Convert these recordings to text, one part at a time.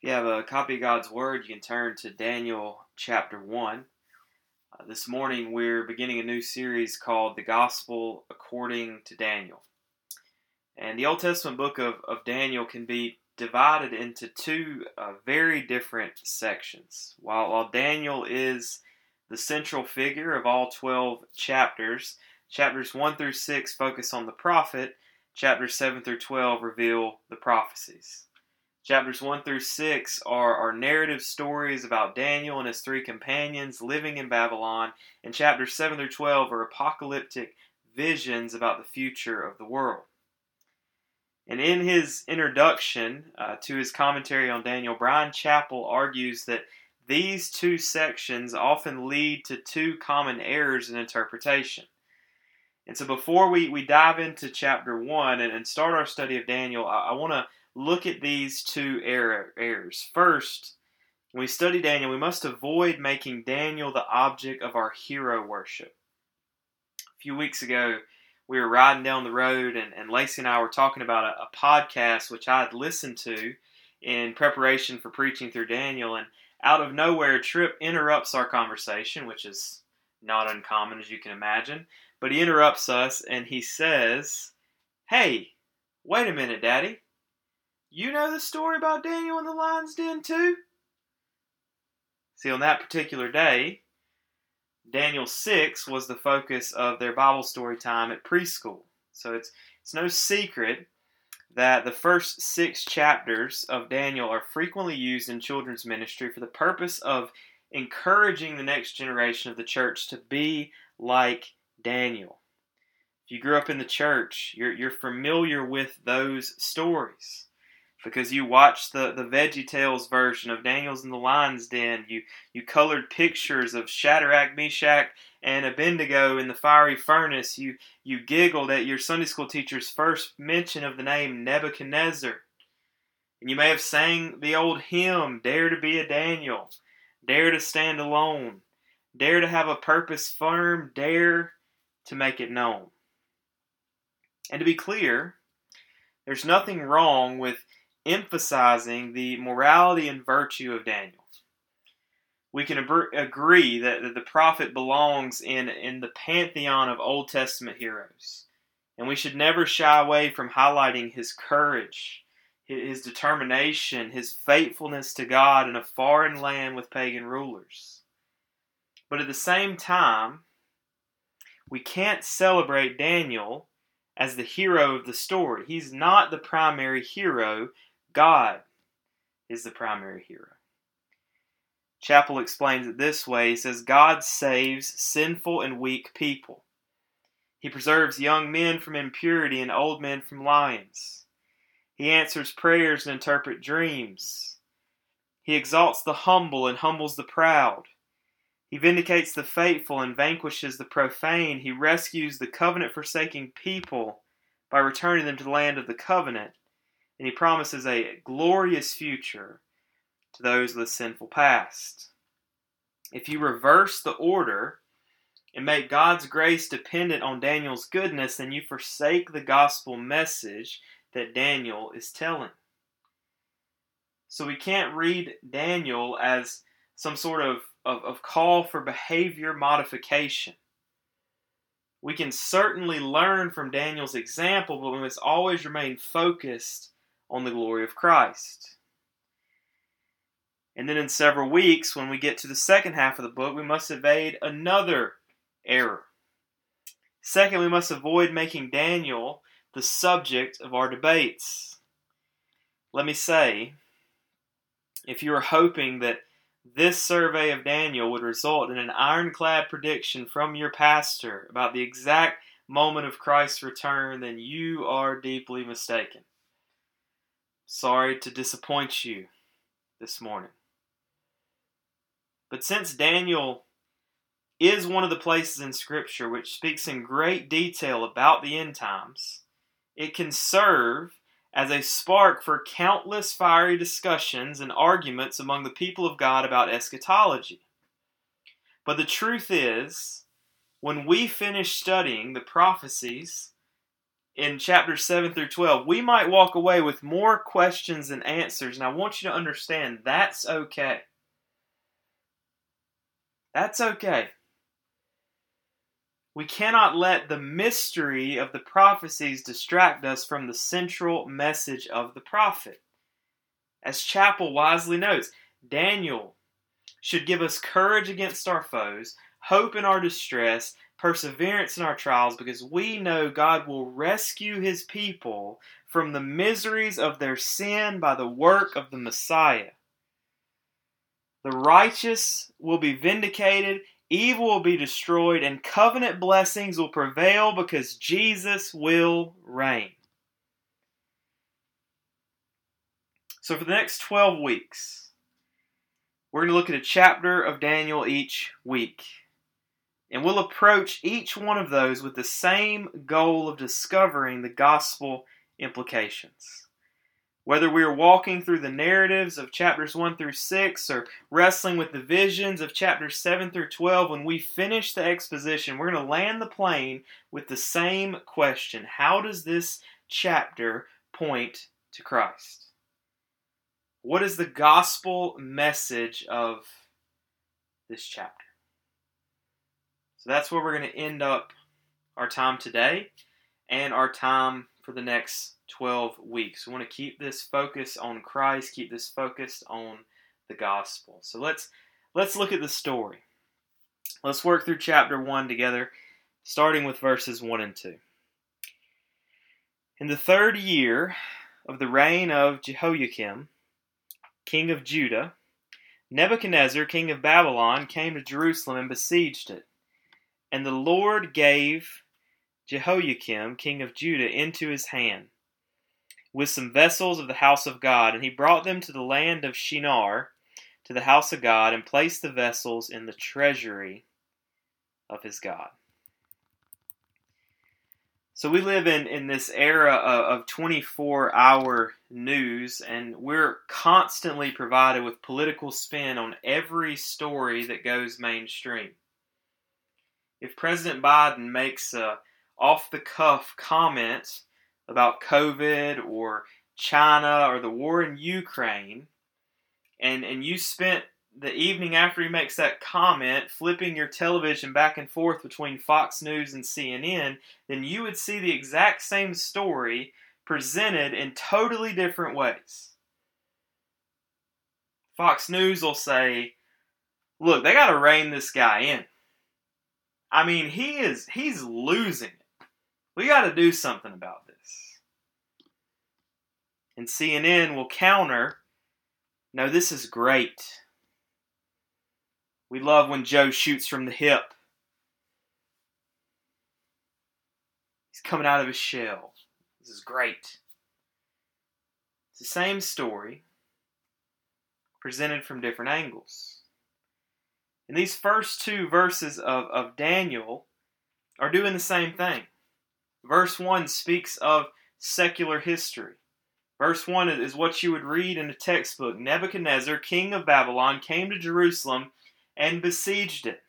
If you have a copy of God's Word, you can turn to Daniel chapter 1. Uh, this morning we're beginning a new series called The Gospel According to Daniel. And the Old Testament book of, of Daniel can be divided into two uh, very different sections. While, while Daniel is the central figure of all 12 chapters, chapters 1 through 6 focus on the prophet, chapters 7 through 12 reveal the prophecies. Chapters 1 through 6 are, are narrative stories about Daniel and his three companions living in Babylon, and chapters 7 through 12 are apocalyptic visions about the future of the world. And in his introduction uh, to his commentary on Daniel, Bryan Chapell argues that these two sections often lead to two common errors in interpretation. And so before we, we dive into chapter 1 and, and start our study of Daniel, I, I want to look at these two errors. First, when we study Daniel, we must avoid making Daniel the object of our hero worship. A few weeks ago, we were riding down the road, and, and Lacey and I were talking about a, a podcast which I had listened to in preparation for preaching through Daniel. And out of nowhere, Trip interrupts our conversation, which is not uncommon, as you can imagine. But he interrupts us and he says, Hey, wait a minute, Daddy. You know the story about Daniel in the lion's den too? See, on that particular day, Daniel 6 was the focus of their Bible story time at preschool. So it's it's no secret that the first 6 chapters of Daniel are frequently used in children's ministry for the purpose of encouraging the next generation of the church to be like Daniel. If you grew up in the church, you're, you're familiar with those stories because you watched the, the Veggie Tales version of Daniel's in the Lion's Den. You you colored pictures of Shadrach, Meshach, and Abednego in the fiery furnace. You you giggled at your Sunday school teacher's first mention of the name Nebuchadnezzar. And you may have sang the old hymn, Dare to be a Daniel, Dare to stand alone, Dare to have a purpose firm, Dare to make it known. And to be clear, there's nothing wrong with emphasizing the morality and virtue of Daniel. We can agree that, that the prophet belongs in, in the pantheon of Old Testament heroes. And we should never shy away from highlighting his courage, his determination, his faithfulness to God in a foreign land with pagan rulers. But at the same time, we can't celebrate Daniel as the hero of the story. He's not the primary hero, God is the primary hero. Chapell explains it this way He says, God saves sinful and weak people. He preserves young men from impurity and old men from lions. He answers prayers and interprets dreams. He exalts the humble and humbles the proud. He vindicates the faithful and vanquishes the profane. He rescues the covenant forsaking people by returning them to the land of the covenant and he promises a glorious future to those with a sinful past. If you reverse the order and make God's grace dependent on Daniel's goodness, then you forsake the gospel message that Daniel is telling. So we can't read Daniel as some sort of, of, of call for behavior modification. We can certainly learn from Daniel's example, but we must always remain focused on the glory of Christ. And then in several weeks, when we get to the second half of the book, we must evade another error. Second, we must avoid making Daniel the subject of our debates. Let me say, if you are hoping that this survey of Daniel would result in an ironclad prediction from your pastor about the exact moment of Christ's return, then you are deeply mistaken. Sorry to disappoint you this morning. But since Daniel is one of the places in Scripture which speaks in great detail about the end times, it can serve as a spark for countless fiery discussions and arguments among the people of God about eschatology. But the truth is, when we finish studying the prophecies in chapters 7 through 12, we might walk away with more questions than answers. And I want you to understand that's okay. That's okay. We cannot let the mystery of the prophecies distract us from the central message of the prophet. As Chapell wisely notes, Daniel should give us courage against our foes, hope in our distress, perseverance in our trials, because we know God will rescue his people from the miseries of their sin by the work of the Messiah. The righteous will be vindicated Evil will be destroyed and covenant blessings will prevail because Jesus will reign. So, for the next 12 weeks, we're going to look at a chapter of Daniel each week. And we'll approach each one of those with the same goal of discovering the gospel implications. Whether we are walking through the narratives of chapters 1 through 6 or wrestling with the visions of chapters 7 through 12, when we finish the exposition, we're going to land the plane with the same question How does this chapter point to Christ? What is the gospel message of this chapter? That's where we're going to end up our time today and our time for the next 12 weeks. We want to keep this focus on Christ, keep this focused on the gospel. So let's let's look at the story. Let's work through chapter 1 together, starting with verses 1 and 2. In the third year of the reign of Jehoiakim, king of Judah, Nebuchadnezzar, king of Babylon, came to Jerusalem and besieged it. And the Lord gave Jehoiakim, king of Judah, into his hand with some vessels of the house of God, and he brought them to the land of Shinar, to the house of God, and placed the vessels in the treasury of his God. So we live in, in this era of, of 24 hour news, and we're constantly provided with political spin on every story that goes mainstream. If President Biden makes uh, a off the cuff comment about COVID or China or the war in Ukraine, and, and you spent the evening after he makes that comment flipping your television back and forth between Fox News and CNN, then you would see the exact same story presented in totally different ways. Fox News will say, look, they got to rein this guy in. I mean, he is he's losing it. We got to do something about this. And CNN will counter no, this is great. We love when Joe shoots from the hip. He's coming out of his shell. This is great. It's the same story, presented from different angles. And these first two verses of, of Daniel are doing the same thing. Verse 1 speaks of secular history. Verse 1 is what you would read in a textbook. Nebuchadnezzar, king of Babylon, came to Jerusalem and besieged it.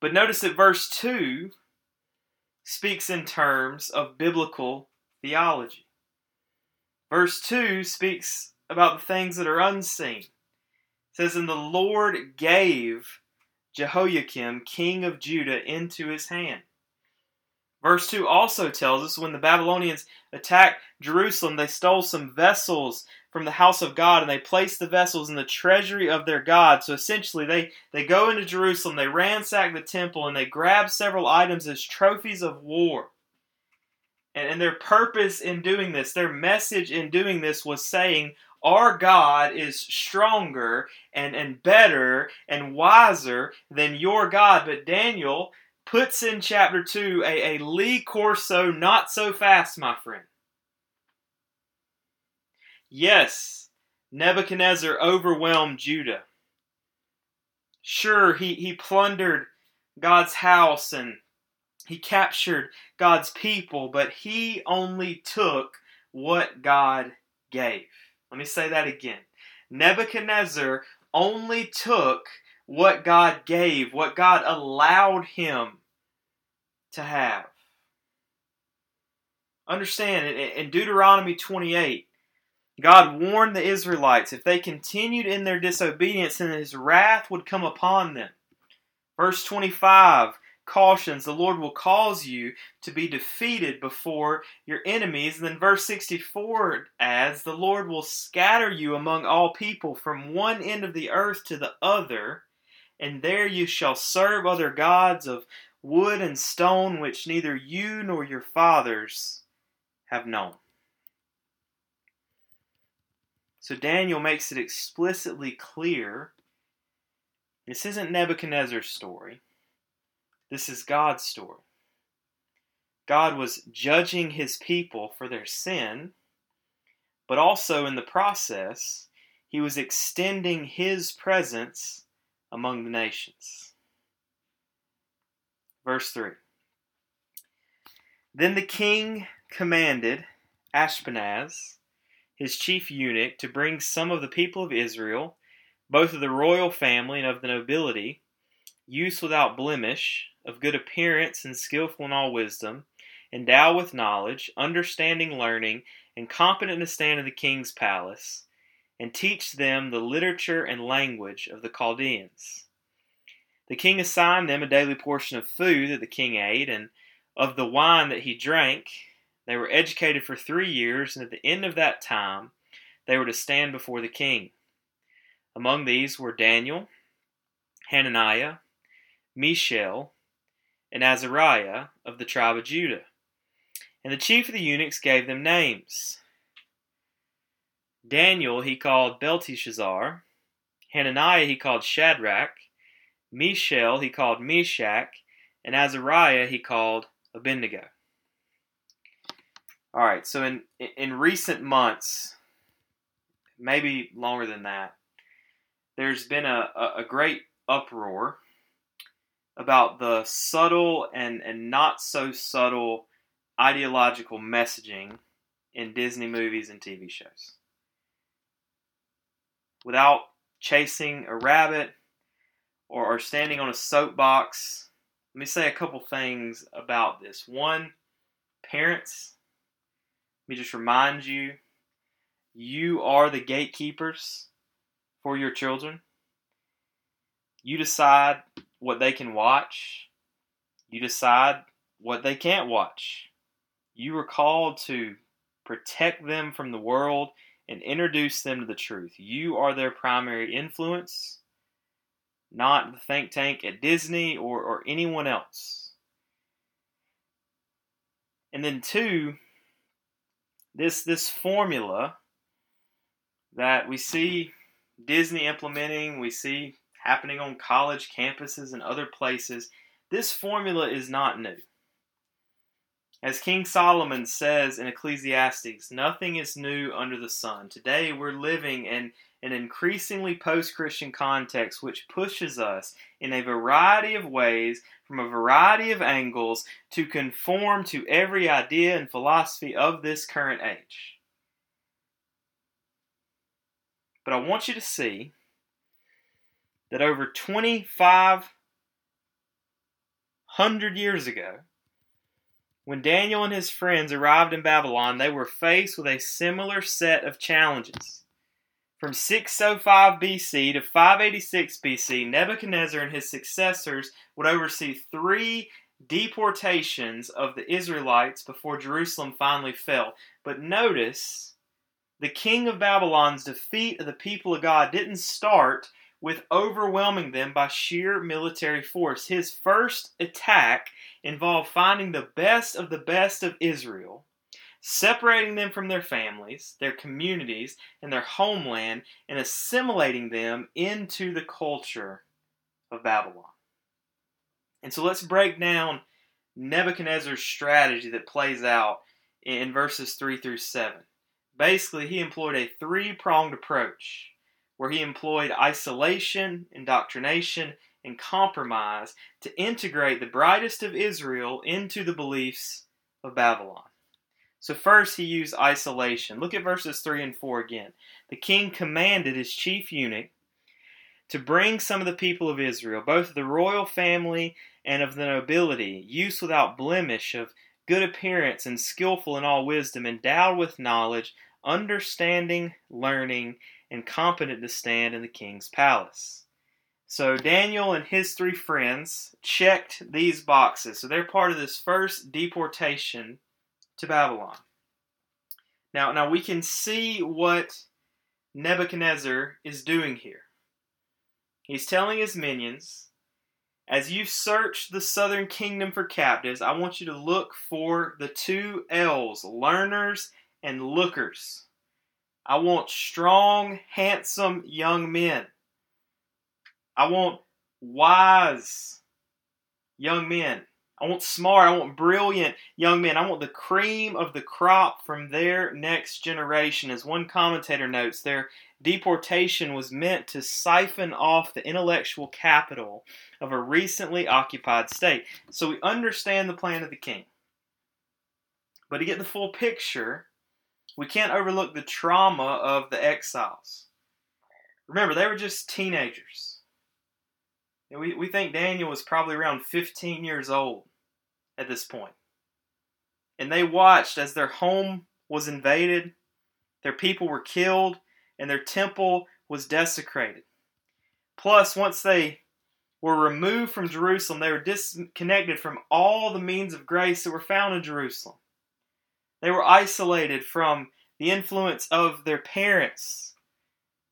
But notice that verse 2 speaks in terms of biblical theology. Verse 2 speaks about the things that are unseen. Says, And the Lord gave Jehoiakim, king of Judah, into his hand. Verse 2 also tells us when the Babylonians attacked Jerusalem, they stole some vessels from the house of God and they placed the vessels in the treasury of their God. So essentially, they, they go into Jerusalem, they ransack the temple, and they grab several items as trophies of war. And, and their purpose in doing this, their message in doing this was saying, our God is stronger and, and better and wiser than your God. But Daniel puts in chapter 2 a, a Lee Corso not so fast, my friend. Yes, Nebuchadnezzar overwhelmed Judah. Sure, he, he plundered God's house and he captured God's people, but he only took what God gave. Let me say that again. Nebuchadnezzar only took what God gave, what God allowed him to have. Understand, in Deuteronomy 28, God warned the Israelites if they continued in their disobedience, then his wrath would come upon them. Verse 25 cautions the Lord will cause you to be defeated before your enemies. And then verse 64 adds, The Lord will scatter you among all people from one end of the earth to the other, and there you shall serve other gods of wood and stone, which neither you nor your fathers have known. So Daniel makes it explicitly clear this isn't Nebuchadnezzar's story. This is God's story. God was judging his people for their sin, but also in the process, he was extending his presence among the nations. Verse 3 Then the king commanded Ashpenaz, his chief eunuch, to bring some of the people of Israel, both of the royal family and of the nobility, youths without blemish, of good appearance and skillful in all wisdom, endowed with knowledge, understanding learning, and competent to stand in the king's palace, and teach them the literature and language of the Chaldeans. The king assigned them a daily portion of food that the king ate, and of the wine that he drank. They were educated for three years, and at the end of that time, they were to stand before the king. Among these were Daniel, Hananiah, Mishael, and Azariah of the tribe of Judah. And the chief of the eunuchs gave them names. Daniel he called Belteshazzar, Hananiah he called Shadrach, Mishael he called Meshach, and Azariah he called Abednego. All right, so in in recent months, maybe longer than that, there's been a, a great uproar about the subtle and, and not so subtle ideological messaging in Disney movies and TV shows. Without chasing a rabbit or, or standing on a soapbox, let me say a couple things about this. One, parents, let me just remind you you are the gatekeepers for your children. You decide what they can watch. You decide what they can't watch. You are called to protect them from the world and introduce them to the truth. You are their primary influence, not the think tank at Disney or, or anyone else. And then two, this this formula that we see Disney implementing, we see happening on college campuses and other places, this formula is not new. As King Solomon says in Ecclesiastes, nothing is new under the sun. Today we're living in an increasingly post Christian context which pushes us in a variety of ways, from a variety of angles, to conform to every idea and philosophy of this current age. But I want you to see that over 2,500 years ago, when Daniel and his friends arrived in Babylon, they were faced with a similar set of challenges. From 605 BC to 586 BC, Nebuchadnezzar and his successors would oversee three deportations of the Israelites before Jerusalem finally fell. But notice, the king of Babylon's defeat of the people of God didn't start with overwhelming them by sheer military force. His first attack involved finding the best of the best of Israel, separating them from their families, their communities, and their homeland, and assimilating them into the culture of Babylon. And so let's break down Nebuchadnezzar's strategy that plays out in verses 3 through 7. Basically, he employed a three pronged approach where he employed isolation, indoctrination, and compromise to integrate the brightest of Israel into the beliefs of Babylon. So, first, he used isolation. Look at verses 3 and 4 again. The king commanded his chief eunuch to bring some of the people of Israel, both of the royal family and of the nobility, youths without blemish, of good appearance, and skillful in all wisdom, endowed with knowledge, understanding, learning, and competent to stand in the king's palace. So Daniel and his three friends checked these boxes. So they're part of this first deportation to Babylon. Now, now we can see what Nebuchadnezzar is doing here. He's telling his minions, as you search the southern kingdom for captives, I want you to look for the two L's, learners and lookers. I want strong, handsome young men. I want wise young men. I want smart, I want brilliant young men. I want the cream of the crop from their next generation. As one commentator notes, their deportation was meant to siphon off the intellectual capital of a recently occupied state. So we understand the plan of the king. But to get the full picture, we can't overlook the trauma of the exiles. Remember, they were just teenagers. We, we think Daniel was probably around 15 years old at this point. And they watched as their home was invaded, their people were killed, and their temple was desecrated. Plus, once they were removed from Jerusalem, they were disconnected from all the means of grace that were found in Jerusalem. They were isolated from the influence of their parents,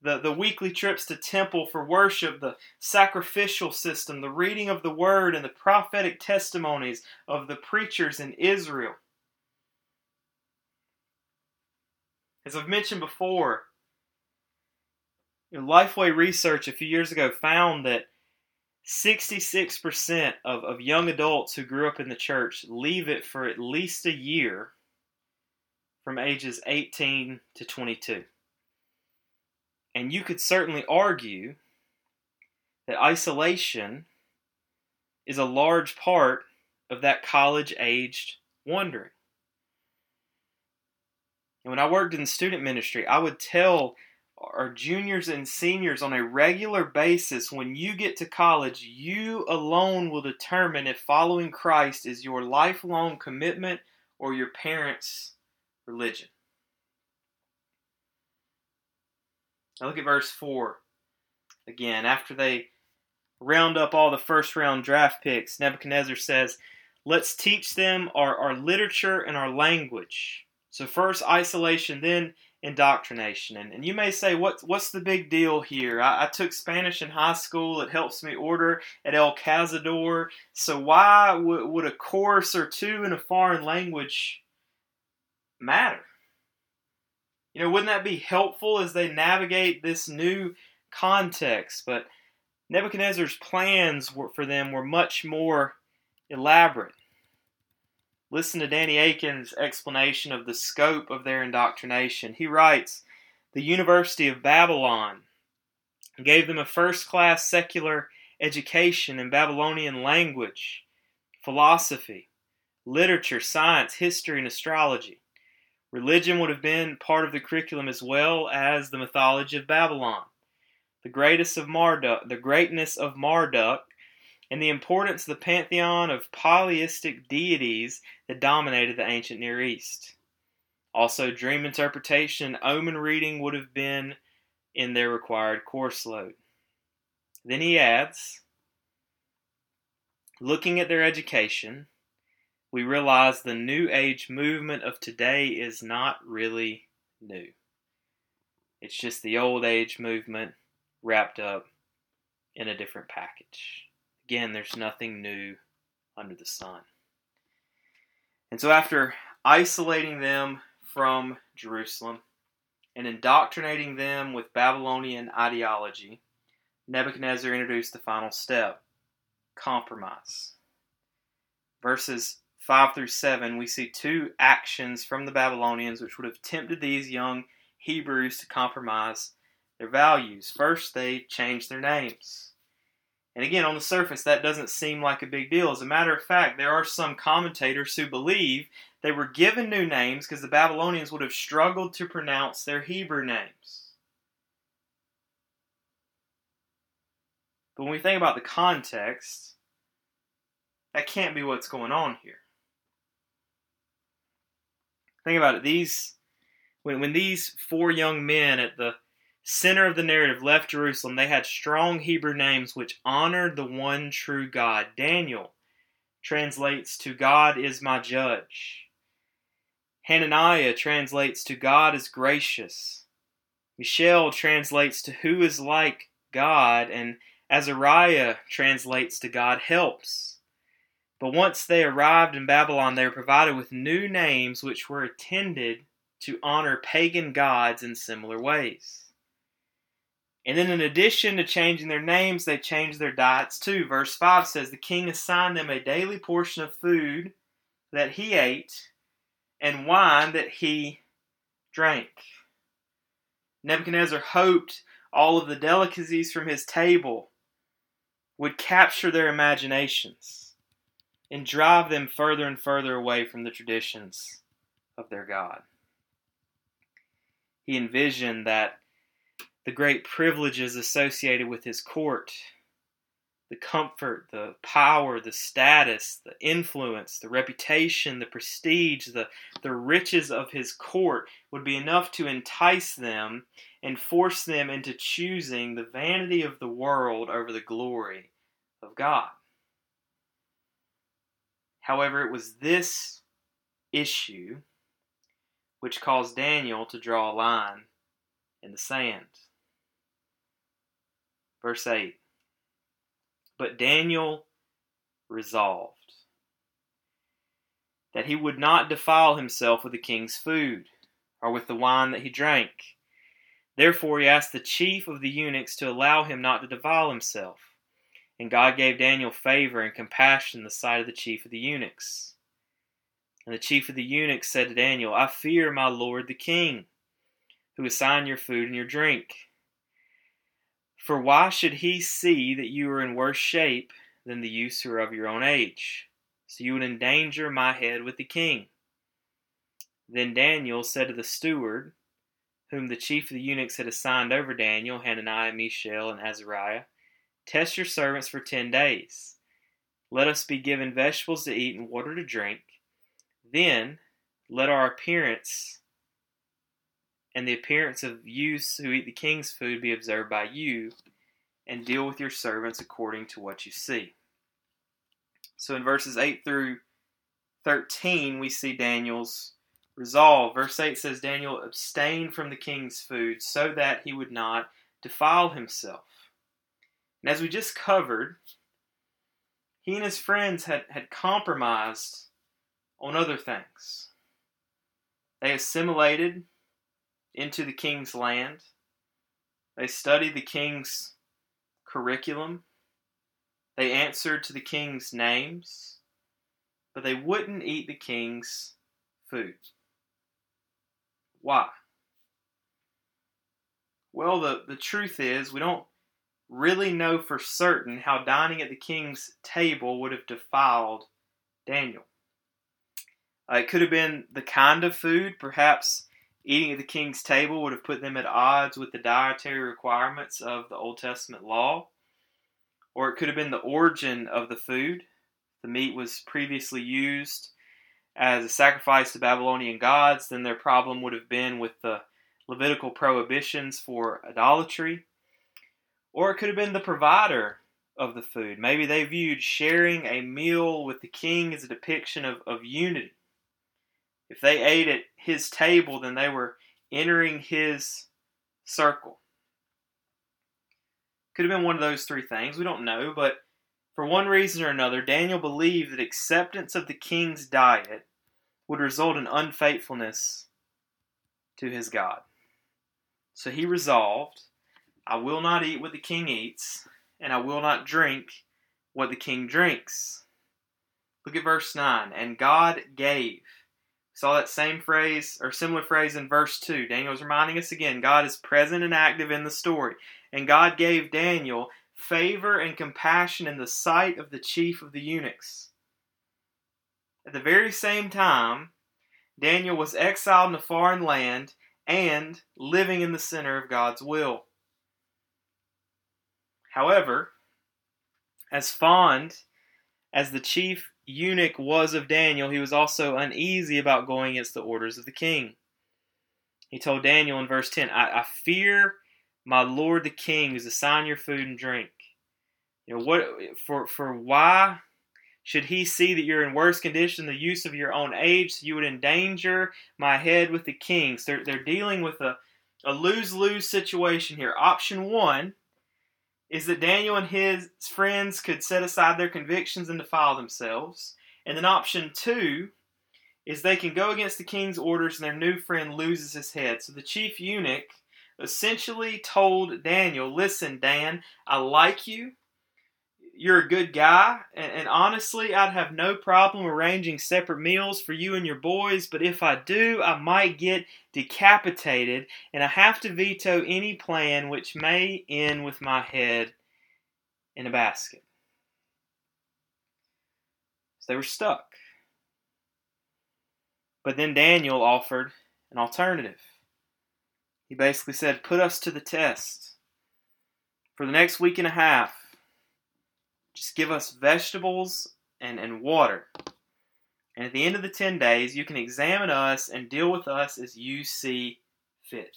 the, the weekly trips to temple for worship, the sacrificial system, the reading of the word, and the prophetic testimonies of the preachers in Israel. As I've mentioned before, Lifeway research a few years ago found that 66% of, of young adults who grew up in the church leave it for at least a year from ages 18 to 22. And you could certainly argue that isolation is a large part of that college aged wandering. And when I worked in student ministry, I would tell our juniors and seniors on a regular basis when you get to college, you alone will determine if following Christ is your lifelong commitment or your parents' religion. Now look at verse 4 again. After they round up all the first round draft picks, Nebuchadnezzar says, Let's teach them our, our literature and our language. So, first isolation, then indoctrination. And, and you may say, what, what's the big deal here? I, I, took Spanish in high school. It helps me order at El Cazador. So, why w- would a course or two in a foreign language matter? You know, wouldn't that be helpful as they navigate this new context? But Nebuchadnezzar's plans were, for them were much more elaborate. Listen to Danny Akin's explanation of the scope of their indoctrination. He writes The University of Babylon gave them a first class secular education in Babylonian language, philosophy, literature, science, history, and astrology. Religion would have been part of the curriculum as well as the mythology of Babylon. The greatest of Marduk, the greatness of Marduk, and the importance of the pantheon of polytheistic deities that dominated the ancient Near East. Also, dream interpretation omen reading would have been in their required course load. Then he adds, looking at their education, we realize the New Age movement of today is not really new. It's just the Old Age movement wrapped up in a different package. Again, there's nothing new under the sun. And so, after isolating them from Jerusalem and indoctrinating them with Babylonian ideology, Nebuchadnezzar introduced the final step compromise. Verses 5 through 7, we see two actions from the Babylonians which would have tempted these young Hebrews to compromise their values. First, they changed their names. And again, on the surface, that doesn't seem like a big deal. As a matter of fact, there are some commentators who believe they were given new names because the Babylonians would have struggled to pronounce their Hebrew names. But when we think about the context, that can't be what's going on here. Think about it. These when when these four young men at the center of the narrative left Jerusalem, they had strong Hebrew names which honored the one true God. Daniel translates to God is my judge. Hananiah translates to God is gracious. Mishael translates to who is like God, and Azariah translates to God helps. But once they arrived in Babylon, they were provided with new names which were intended to honor pagan gods in similar ways. And then, in addition to changing their names, they changed their diets too. Verse 5 says, The king assigned them a daily portion of food that he ate and wine that he drank. Nebuchadnezzar hoped all of the delicacies from his table would capture their imaginations and drive them further and further away from the traditions of their God. He envisioned that the great privileges associated with his court the comfort, the power, the status, the influence, the reputation, the prestige, the, the riches of his court would be enough to entice them and force them into choosing the vanity of the world over the glory of God. However, it was this issue which caused Daniel to draw a line in the sand. Verse 8 But Daniel resolved that he would not defile himself with the king's food or with the wine that he drank. Therefore, he asked the chief of the eunuchs to allow him not to defile himself. And God gave Daniel favor and compassion in the sight of the chief of the eunuchs. And the chief of the eunuchs said to Daniel, I fear my lord the king, who assigned your food and your drink. For why should he see that you are in worse shape than the are of your own age? So you would endanger my head with the king. Then Daniel said to the steward, whom the chief of the eunuchs had assigned over Daniel, Hananiah, Mishael, and Azariah, Test your servants for ten days. Let us be given vegetables to eat and water to drink. Then let our appearance and the appearance of youths who eat the king's food be observed by you, and deal with your servants according to what you see. So in verses 8 through 13, we see Daniel's resolve. Verse 8 says, Daniel abstained from the king's food so that he would not defile himself. And as we just covered, he and his friends had, had compromised on other things. They assimilated into the king's land. They studied the king's curriculum. They answered to the king's names, but they wouldn't eat the king's food. Why? Well, the, the truth is, we don't really know for certain how dining at the king's table would have defiled Daniel. Uh, it could have been the kind of food, perhaps Eating at the king's table would have put them at odds with the dietary requirements of the Old Testament law. Or it could have been the origin of the food. The meat was previously used as a sacrifice to Babylonian gods, then their problem would have been with the Levitical prohibitions for idolatry. Or it could have been the provider of the food. Maybe they viewed sharing a meal with the king as a depiction of, of unity. If they ate at his table, then they were entering his circle. Could have been one of those three things. We don't know, but for one reason or another, Daniel believed that acceptance of the king's diet would result in unfaithfulness to his God. So he resolved, I will not eat what the king eats, and I will not drink what the king drinks. Look at verse 9. And God gave Saw that same phrase or similar phrase in verse 2. Daniel is reminding us again God is present and active in the story. And God gave Daniel favor and compassion in the sight of the chief of the eunuchs. At the very same time, Daniel was exiled in a foreign land and living in the center of God's will. However, as fond as the chief eunuch was of Daniel, he was also uneasy about going against the orders of the king. He told Daniel in verse 10, I, I fear my lord the king who's assigned your food and drink. You know, what for for why should he see that you're in worse condition the use of your own age, so you would endanger my head with the kings? They're, they're dealing with a, a lose lose situation here. Option one is that Daniel and his friends could set aside their convictions and defile themselves. And then option two is they can go against the king's orders and their new friend loses his head. So the chief eunuch essentially told Daniel, Listen, Dan, I like you you're a good guy, and, and, honestly, I'd have no problem arranging separate meals for you and your boys, but if I do, I might get decapitated, and I have to veto any plan which may end with my head in a basket. So they were stuck. But then Daniel offered an alternative. He basically said, Put us to the test. For the next week and a half, just give us vegetables and, and water. And at the end of the 10 days, you can examine us and deal with us as you see fit.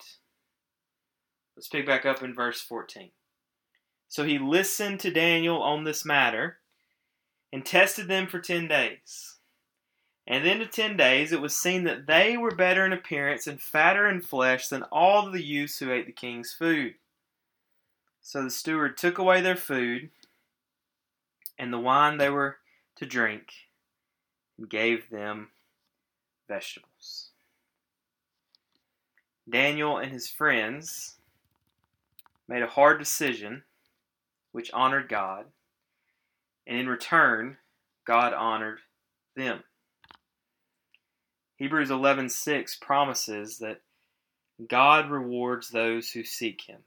Let's pick back up in verse 14. So he listened to Daniel on this matter and tested them for 10 days. And then in 10 days it was seen that they were better in appearance and fatter in flesh than all the youths who ate the king's food. So the steward took away their food and the wine they were to drink, and gave them vegetables. Daniel and his friends made a hard decision which honored God, and in return, God honored them. Hebrews 11:6 promises that God rewards those who seek him.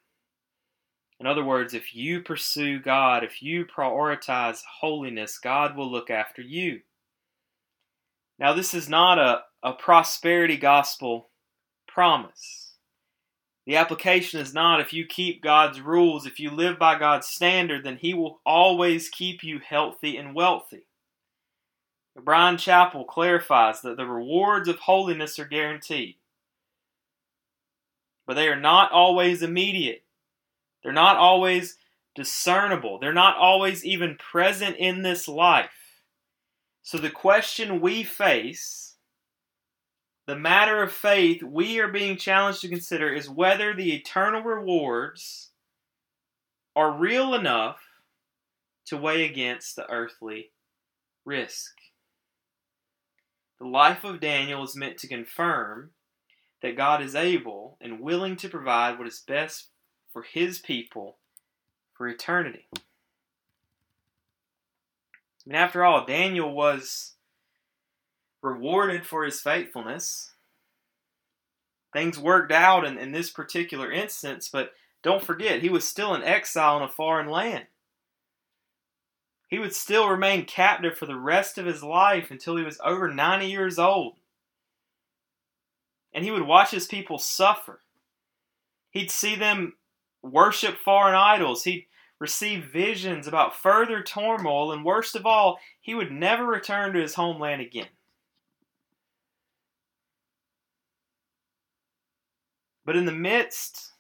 In other words, if you pursue God, if you prioritize holiness, God will look after you. Now, this is not a, a prosperity gospel promise. The application is not if you keep God's rules, if you live by God's standard, then He will always keep you healthy and wealthy. Bryan Chapell clarifies that the rewards of holiness are guaranteed, but they are not always immediate. They're not always discernible. They're not always even present in this life. So the question we face, the matter of faith we are being challenged to consider is whether the eternal rewards are real enough to weigh against the earthly risk. The life of Daniel is meant to confirm that God is able and willing to provide what is best for his people for eternity. I mean, after all, Daniel was rewarded for his faithfulness. Things worked out in, in this particular instance, but don't forget, he was still in exile in a foreign land. He would still remain captive for the rest of his life until he was over 90 years old. And he would watch his people suffer. He'd see them worship foreign idols. He'd receive visions about further turmoil, and worst of all, he would never return to his homeland again. But in the midst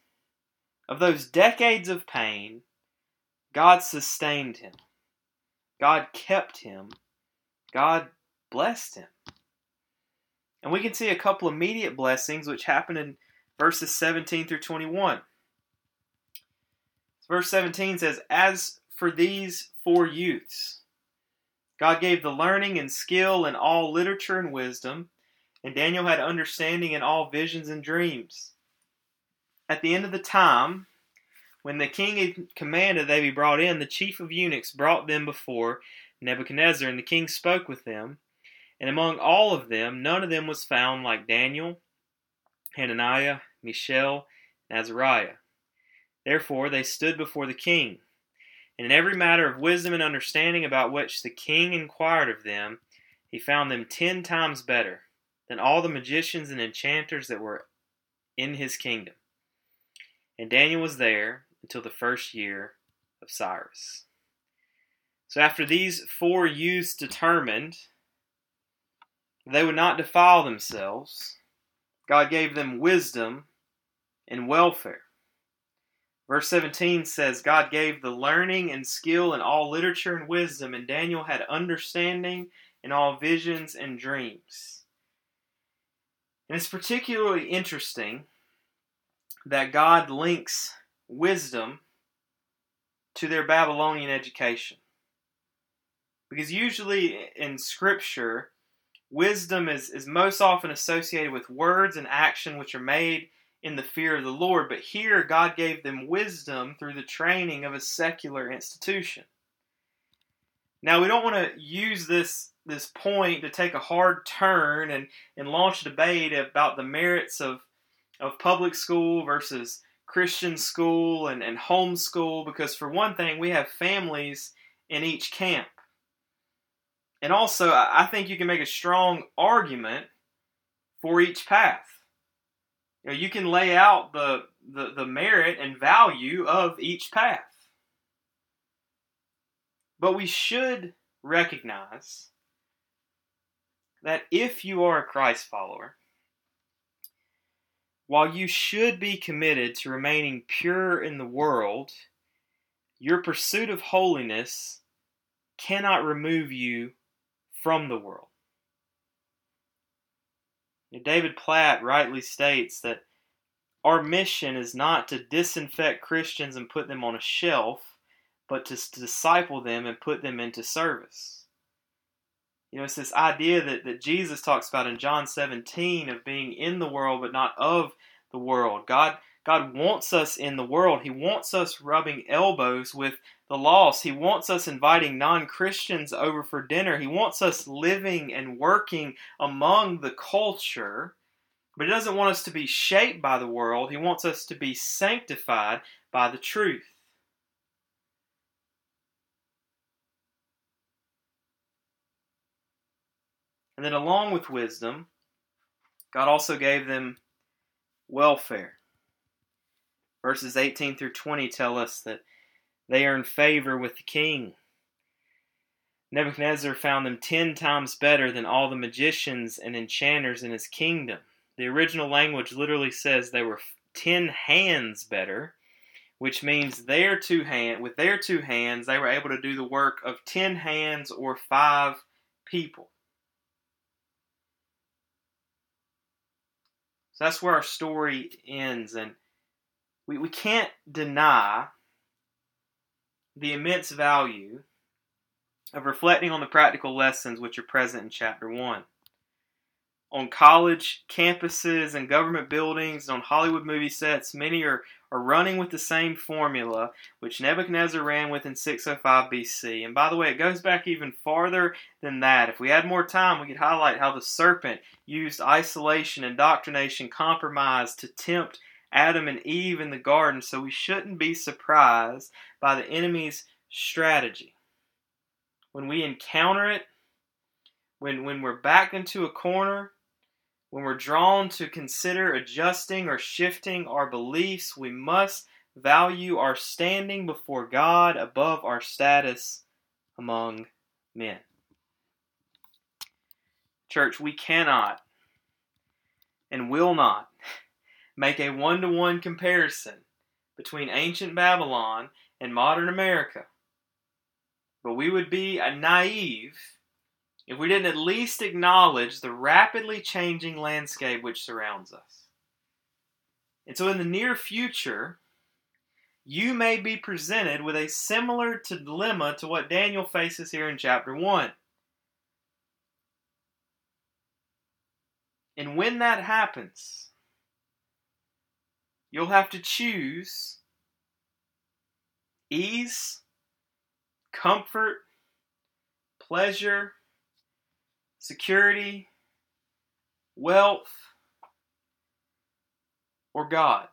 of those decades of pain, God sustained him. God kept him. God blessed him. And we can see a couple immediate blessings which happen in verses 17 through 21. Verse 17 says, As for these four youths, God gave the learning and skill in all literature and wisdom, and Daniel had understanding in all visions and dreams. At the end of the time, when the king had commanded they be brought in, the chief of eunuchs brought them before Nebuchadnezzar, and the king spoke with them. And among all of them, none of them was found like Daniel, Hananiah, Mishael, and Azariah. Therefore they stood before the king. And in every matter of wisdom and understanding about which the king inquired of them, he found them ten times better than all the magicians and enchanters that were in his kingdom. And Daniel was there until the first year of Cyrus. So after these four youths determined they would not defile themselves, God gave them wisdom and welfare. Verse 17 says, God gave the learning and skill in all literature and wisdom, and Daniel had understanding in all visions and dreams. And it's particularly interesting that God links wisdom to their Babylonian education. Because usually in Scripture, wisdom is, is most often associated with words and action which are made in the fear of the Lord. But here, God gave them wisdom through the training of a secular institution. Now, we don't want to use this, this point to take a hard turn and, and launch a debate about the merits of, of public school versus Christian school and, and homeschool, because for one thing, we have families in each camp. And also, I think you can make a strong argument for each path. You, know, you can lay out the, the, the merit and value of each path. But we should recognize that if you are a Christ follower, while you should be committed to remaining pure in the world, your pursuit of holiness cannot remove you from the world. David Platt rightly states that our mission is not to disinfect Christians and put them on a shelf, but to disciple them and put them into service. You know, it's this idea that, that Jesus talks about in John 17 of being in the world but not of the world. God God wants us in the world. He wants us rubbing elbows with the lost. He wants us inviting non Christians over for dinner. He wants us living and working among the culture. But He doesn't want us to be shaped by the world. He wants us to be sanctified by the truth. And then, along with wisdom, God also gave them welfare. Verses 18 through 20 tell us that they earned favor with the king. Nebuchadnezzar found them ten times better than all the magicians and enchanters in his kingdom. The original language literally says they were ten hands better, which means their two hand with their two hands they were able to do the work of ten hands or five people. So that's where our story ends and we, we can't deny the immense value of reflecting on the practical lessons which are present in chapter 1. On college campuses and government buildings, and on Hollywood movie sets, many are, are running with the same formula which Nebuchadnezzar ran with in 605 BC. And by the way, it goes back even farther than that. If we had more time, we could highlight how the serpent used isolation, indoctrination, compromise to tempt Adam and Eve in the garden, so we shouldn't be surprised by the enemy's strategy. When we encounter it, when, when we're backed into a corner, when we're drawn to consider adjusting or shifting our beliefs, we must value our standing before God above our status among men. Church, we cannot and will not make a one to one comparison between ancient Babylon and modern America. But we would be uh, naive if we didn't at least acknowledge the rapidly changing landscape which surrounds us. And so, in the near future, you may be presented with a similar dilemma to what Daniel faces here in chapter 1. And when that happens, you'll have to choose ease, comfort, pleasure, security, wealth, or God.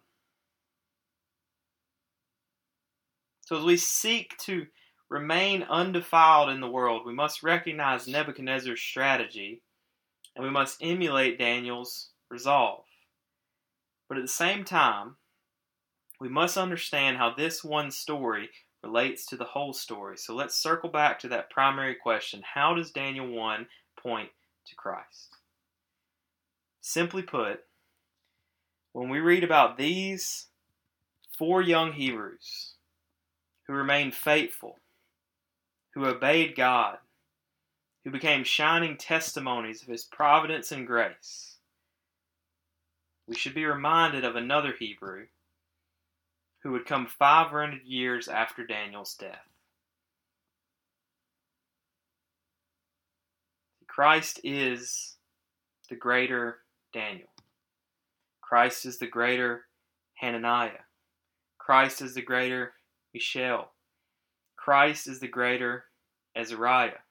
So, as we seek to remain undefiled in the world, we must recognize Nebuchadnezzar's strategy and we must emulate Daniel's resolve. But at the same time, we must understand how this one story relates to the whole story. So let's circle back to that primary question How does Daniel 1 point to Christ? Simply put, when we read about these four young Hebrews who remained faithful, who obeyed God, who became shining testimonies of His providence and grace, we should be reminded of another Hebrew who would come 500 years after Daniel's death. Christ is the greater Daniel. Christ is the greater Hananiah. Christ is the greater Mishael. Christ is the greater Azariah.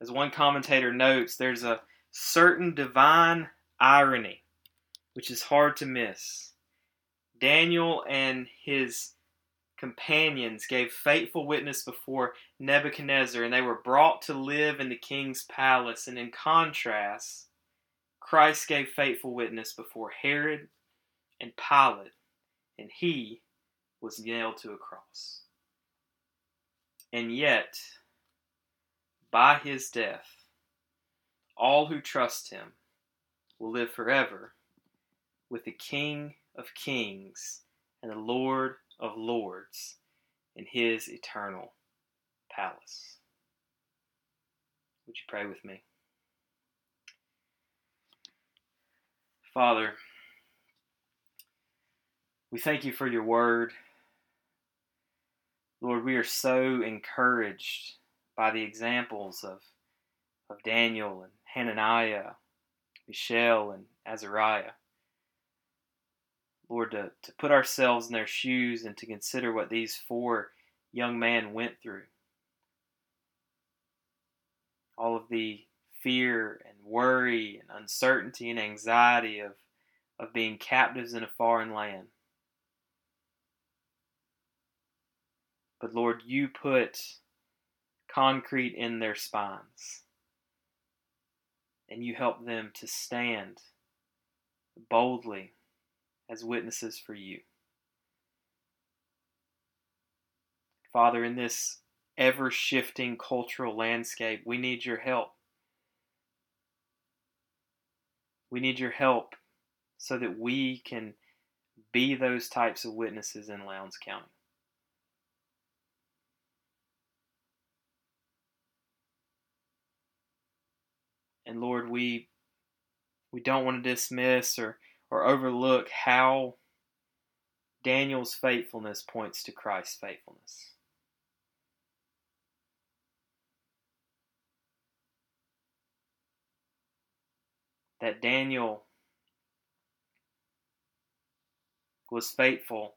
As one commentator notes, there's a certain divine irony which is hard to miss. Daniel and his companions gave faithful witness before Nebuchadnezzar, and they were brought to live in the king's palace. And in contrast, Christ gave faithful witness before Herod and Pilate, and he was nailed to a cross. And yet, by his death, all who trust him will live forever with the King of Kings and the Lord of Lords in his eternal palace. Would you pray with me? Father, we thank you for your word. Lord, we are so encouraged by the examples of, of Daniel and Hananiah, Mishael, and Azariah. Lord, to, to put ourselves in their shoes and to consider what these four young men went through. All of the fear and worry and uncertainty and anxiety of, of being captives in a foreign land. But Lord, you put concrete in their spines. And you help them to stand boldly as witnesses for you. Father, in this ever shifting cultural landscape, we need your help. We need your help so that we can be those types of witnesses in Lowndes County. And Lord, we we don't want to dismiss or or overlook how Daniel's faithfulness points to Christ's faithfulness. That Daniel was faithful,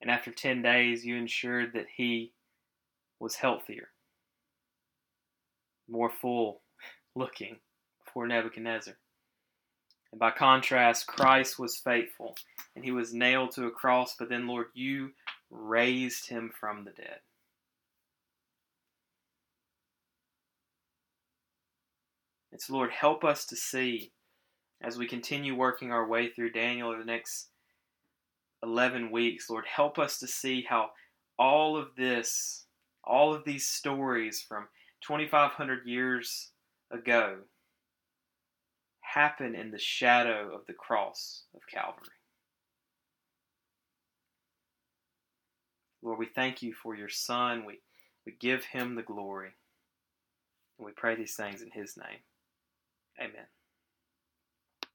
and after 10 days, you ensured that he was healthier, more full looking before Nebuchadnezzar. And by contrast, Christ was faithful and he was nailed to a cross, but then, Lord, you raised him from the dead. It's Lord, help us to see as we continue working our way through Daniel over the next 11 weeks. Lord, help us to see how all of this, all of these stories from 2,500 years ago, happen in the shadow of the cross of Calvary. Lord, we thank you for your Son. We, we give him the glory. And we pray these things in his name. Amen.